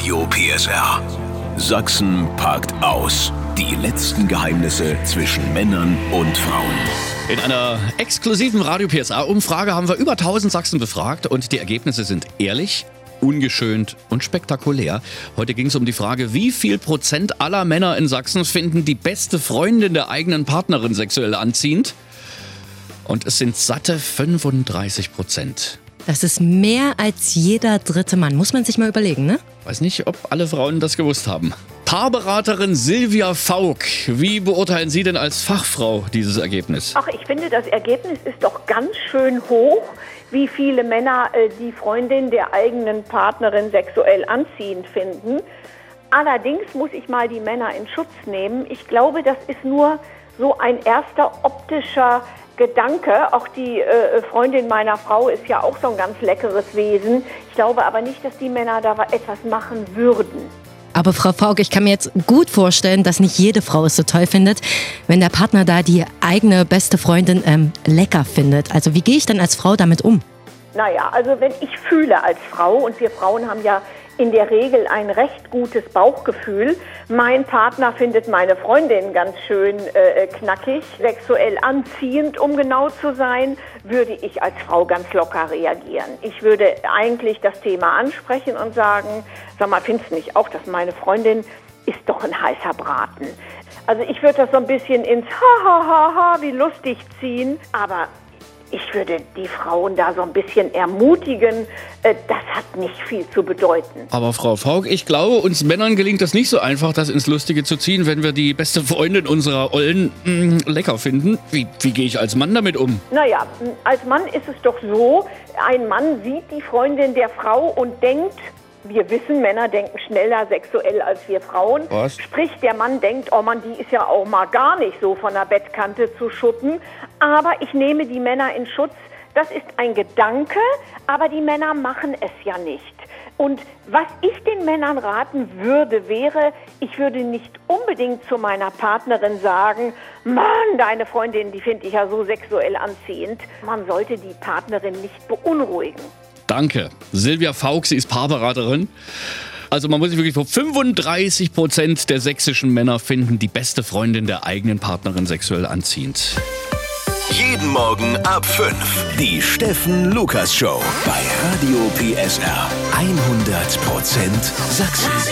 Radio PSR. Sachsen packt aus. Die letzten Geheimnisse zwischen Männern und Frauen. In einer exklusiven Radio PSA-Umfrage haben wir über 1000 Sachsen befragt und die Ergebnisse sind ehrlich, ungeschönt und spektakulär. Heute ging es um die Frage, wie viel Prozent aller Männer in Sachsen finden die beste Freundin der eigenen Partnerin sexuell anziehend? Und es sind satte 35 Prozent. Das ist mehr als jeder dritte Mann. Muss man sich mal überlegen, ne? Weiß nicht, ob alle Frauen das gewusst haben. Paarberaterin Silvia Faulk, wie beurteilen Sie denn als Fachfrau dieses Ergebnis? Ach, ich finde, das Ergebnis ist doch ganz schön hoch, wie viele Männer äh, die Freundin der eigenen Partnerin sexuell anziehend finden. Allerdings muss ich mal die Männer in Schutz nehmen. Ich glaube, das ist nur so ein erster optischer Gedanke. Auch die äh, Freundin meiner Frau ist ja auch so ein ganz leckeres Wesen. Ich glaube aber nicht, dass die Männer da etwas machen würden. Aber Frau Faulk, ich kann mir jetzt gut vorstellen, dass nicht jede Frau es so toll findet, wenn der Partner da die eigene beste Freundin ähm, lecker findet. Also wie gehe ich denn als Frau damit um? Naja, also wenn ich fühle als Frau, und wir Frauen haben ja in der Regel ein recht gutes Bauchgefühl. Mein Partner findet meine Freundin ganz schön äh, knackig, sexuell anziehend, um genau zu sein, würde ich als Frau ganz locker reagieren. Ich würde eigentlich das Thema ansprechen und sagen, sag mal, findest du nicht auch, dass meine Freundin ist doch ein heißer Braten. Also ich würde das so ein bisschen ins Ha ha ha ha wie lustig ziehen, aber ich würde die Frauen da so ein bisschen ermutigen, äh, das hat nicht viel zu bedeuten. Aber Frau Faulk, ich glaube, uns Männern gelingt das nicht so einfach, das ins Lustige zu ziehen, wenn wir die beste Freundin unserer Ollen mh, mm, lecker finden. Wie, wie gehe ich als Mann damit um? Naja, als Mann ist es doch so, ein Mann sieht die Freundin der Frau und denkt, wir wissen, Männer denken schneller sexuell als wir Frauen. Was? Sprich, der Mann denkt, oh Mann, die ist ja auch mal gar nicht so von der Bettkante zu schuppen. Aber ich nehme die Männer in Schutz. Das ist ein Gedanke, aber die Männer machen es ja nicht. Und was ich den Männern raten würde, wäre, ich würde nicht unbedingt zu meiner Partnerin sagen, Mann, deine Freundin, die finde ich ja so sexuell anziehend. Man sollte die Partnerin nicht beunruhigen. Danke. Silvia Faulk, sie ist Paarberaterin. Also man muss sich wirklich vor 35 Prozent der sächsischen Männer finden die beste Freundin der eigenen Partnerin sexuell anziehend. Jeden Morgen ab 5. Die Steffen Lukas Show bei Radio PSR. 100 Prozent Sachsen.